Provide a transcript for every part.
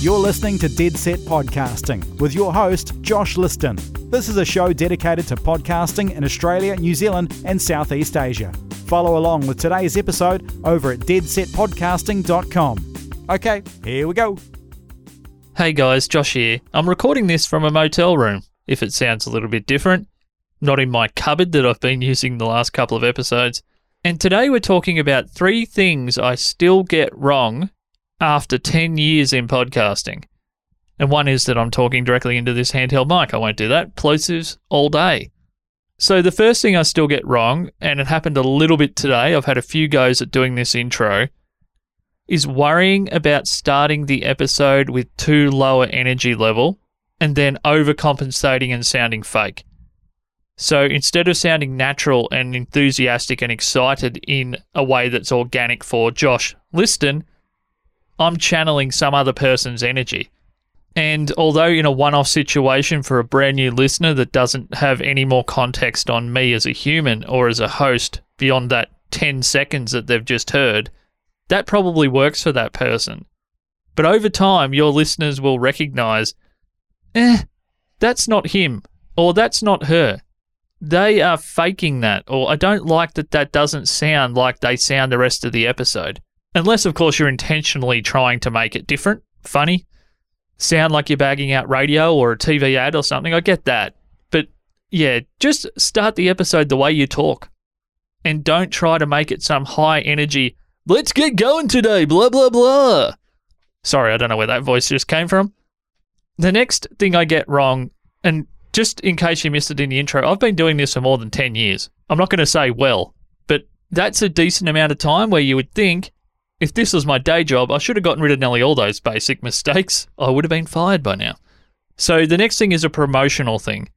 You're listening to Dead Set Podcasting with your host, Josh Liston. This is a show dedicated to podcasting in Australia, New Zealand, and Southeast Asia. Follow along with today's episode over at deadsetpodcasting.com. Okay, here we go. Hey guys, Josh here. I'm recording this from a motel room, if it sounds a little bit different. Not in my cupboard that I've been using the last couple of episodes. And today we're talking about three things I still get wrong after 10 years in podcasting. And one is that I'm talking directly into this handheld mic. I won't do that. Plosives all day. So the first thing I still get wrong, and it happened a little bit today, I've had a few goes at doing this intro, is worrying about starting the episode with too lower energy level and then overcompensating and sounding fake. So instead of sounding natural and enthusiastic and excited in a way that's organic for Josh Liston, I'm channeling some other person's energy. And although in a one off situation for a brand new listener that doesn't have any more context on me as a human or as a host beyond that 10 seconds that they've just heard, that probably works for that person. But over time, your listeners will recognize, eh, that's not him or that's not her they are faking that, or I don't like that that doesn't sound like they sound the rest of the episode. Unless, of course, you're intentionally trying to make it different, funny, sound like you're bagging out radio or a TV ad or something. I get that. But yeah, just start the episode the way you talk. And don't try to make it some high energy, let's get going today, blah, blah, blah. Sorry, I don't know where that voice just came from. The next thing I get wrong, and just in case you missed it in the intro, I've been doing this for more than 10 years. I'm not going to say well, but that's a decent amount of time where you would think if this was my day job, I should have gotten rid of nearly all those basic mistakes. I would have been fired by now. So the next thing is a promotional thing.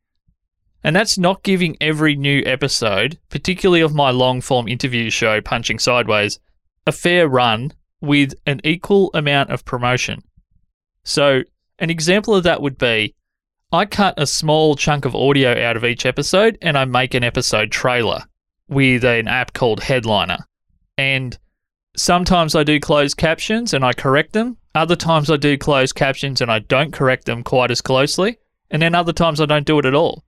And that's not giving every new episode, particularly of my long form interview show, Punching Sideways, a fair run with an equal amount of promotion. So, an example of that would be I cut a small chunk of audio out of each episode and I make an episode trailer with an app called Headliner. And sometimes I do closed captions and I correct them. Other times I do closed captions and I don't correct them quite as closely. And then other times I don't do it at all.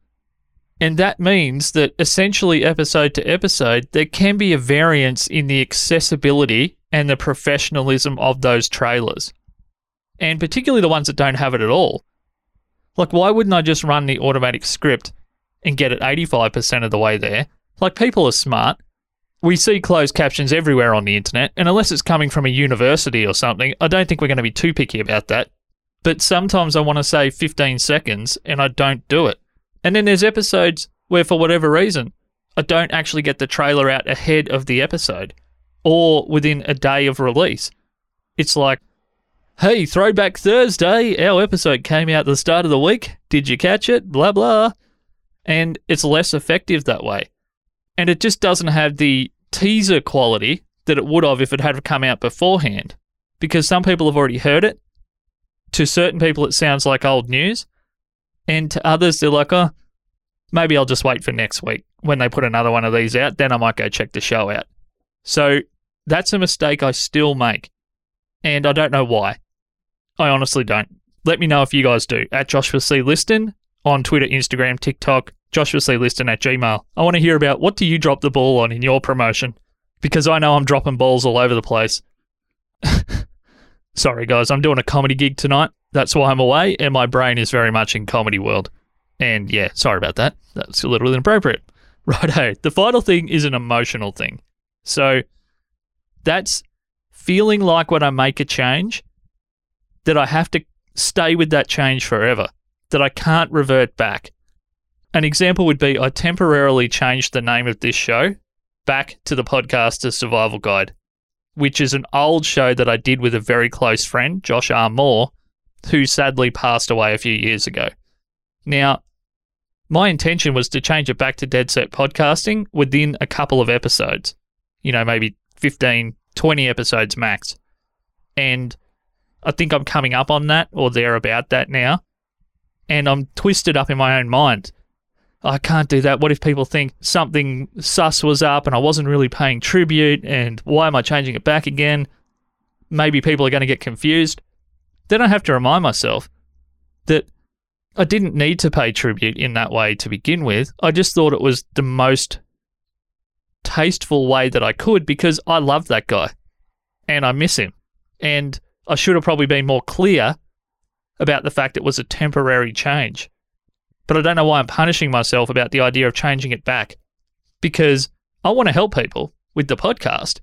And that means that essentially, episode to episode, there can be a variance in the accessibility and the professionalism of those trailers. And particularly the ones that don't have it at all. Like, why wouldn't I just run the automatic script and get it 85% of the way there? Like, people are smart. We see closed captions everywhere on the internet, and unless it's coming from a university or something, I don't think we're going to be too picky about that. But sometimes I want to say 15 seconds and I don't do it. And then there's episodes where, for whatever reason, I don't actually get the trailer out ahead of the episode or within a day of release. It's like, Hey, Throwback Thursday, our episode came out the start of the week. Did you catch it? Blah, blah. And it's less effective that way. And it just doesn't have the teaser quality that it would have if it had come out beforehand. Because some people have already heard it. To certain people, it sounds like old news. And to others, they're like, oh, maybe I'll just wait for next week. When they put another one of these out, then I might go check the show out. So that's a mistake I still make. And I don't know why. I honestly don't. Let me know if you guys do. At Joshua C. Liston on Twitter, Instagram, TikTok, Joshua C. Liston at Gmail. I want to hear about what do you drop the ball on in your promotion? Because I know I'm dropping balls all over the place. Sorry, guys, I'm doing a comedy gig tonight. That's why I'm away, and my brain is very much in comedy world. And yeah, sorry about that. That's a little inappropriate. Righto. The final thing is an emotional thing. So that's feeling like when I make a change, that I have to stay with that change forever, that I can't revert back. An example would be I temporarily changed the name of this show back to the Podcaster Survival Guide, which is an old show that I did with a very close friend, Josh R. Moore, who sadly passed away a few years ago. Now, my intention was to change it back to Dead Set Podcasting within a couple of episodes, you know, maybe 15, 20 episodes max. And I think I'm coming up on that or there about that now. And I'm twisted up in my own mind. I can't do that. What if people think something sus was up and I wasn't really paying tribute? And why am I changing it back again? Maybe people are going to get confused. then I have to remind myself that I didn't need to pay tribute in that way to begin with. I just thought it was the most tasteful way that I could because I love that guy and I miss him. And I should have probably been more clear about the fact it was a temporary change. But I don't know why I'm punishing myself about the idea of changing it back because I want to help people with the podcast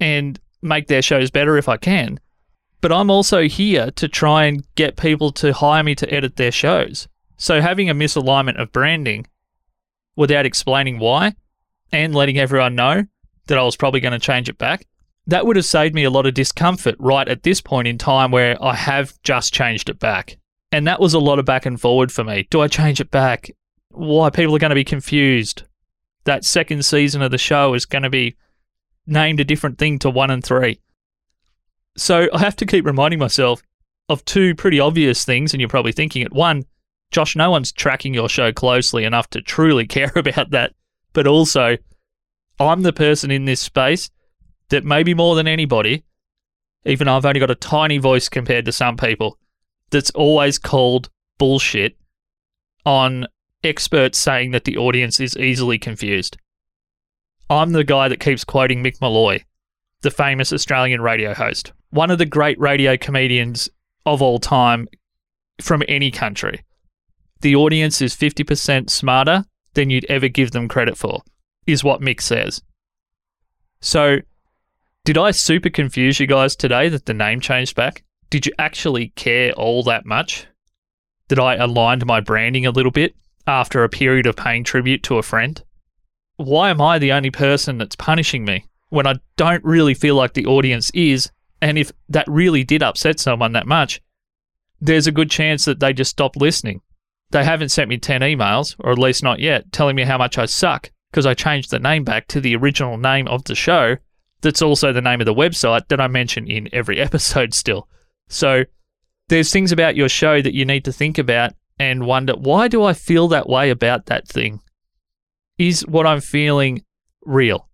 and make their shows better if I can. But I'm also here to try and get people to hire me to edit their shows. So having a misalignment of branding without explaining why and letting everyone know that I was probably going to change it back, that would have saved me a lot of discomfort right at this point in time where I have just changed it back. And that was a lot of back and forward for me. Do I change it back? Why people are going to be confused. That second season of the show is going to be named a different thing to one and three. So I have to keep reminding myself of two pretty obvious things, and you're probably thinking it. One, Josh, no one's tracking your show closely enough to truly care about that. But also, I'm the person in this space that maybe more than anybody, even though I've only got a tiny voice compared to some people, that's always called bullshit on experts saying that the audience is easily confused. I'm the guy that keeps quoting Mick Molloy, the famous Australian radio host, one of the great radio comedians of all time from any country. The audience is 50% smarter than you'd ever give them credit for, is what Mick says. So, did I super confuse you guys today that the name changed back? Did you actually care all that much? That I aligned my branding a little bit after a period of paying tribute to a friend? Why am I the only person that's punishing me when I don't really feel like the audience is and if that really did upset someone that much, there's a good chance that they just stopped listening. They haven't sent me 10 emails, or at least not yet, telling me how much I suck because I changed the name back to the original name of the show. That's also the name of the website that I mention in every episode still. So there's things about your show that you need to think about and wonder why do I feel that way about that thing? Is what I'm feeling real?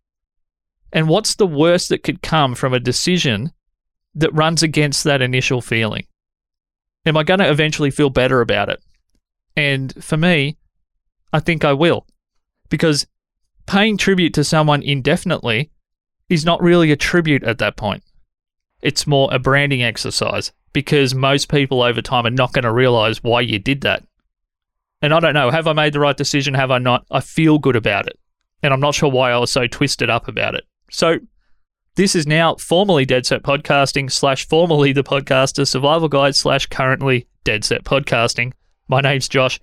And what's the worst that could come from a decision that runs against that initial feeling? Am I going to eventually feel better about it? And for me, I think I will. Because paying tribute to someone indefinitely is not really a tribute at that point. It's more a branding exercise because most people over time are not going to realize why you did that. And I don't know, have I made the right decision? Have I not? I feel good about it. And I'm not sure why I was so twisted up about it. So this is now formally Dead Set Podcasting slash formerly the podcaster survival guide slash currently Dead Set Podcasting. My name's Josh.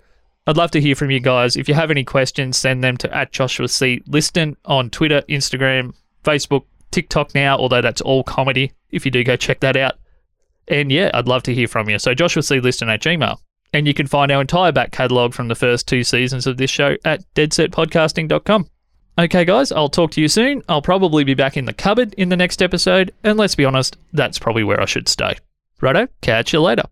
I'd love to hear from you guys. If you have any questions, send them to at Joshua C. Liston on Twitter, Instagram, Facebook, TikTok now, although that's all comedy. If you do, go check that out. And yeah, I'd love to hear from you. So Joshua C. Liston at Gmail. And you can find our entire back catalogue from the first two seasons of this show at deadsetpodcasting.com. Okay, guys, I'll talk to you soon. I'll probably be back in the cupboard in the next episode, and let's be honest, that's probably where I should stay. Righto, catch you later.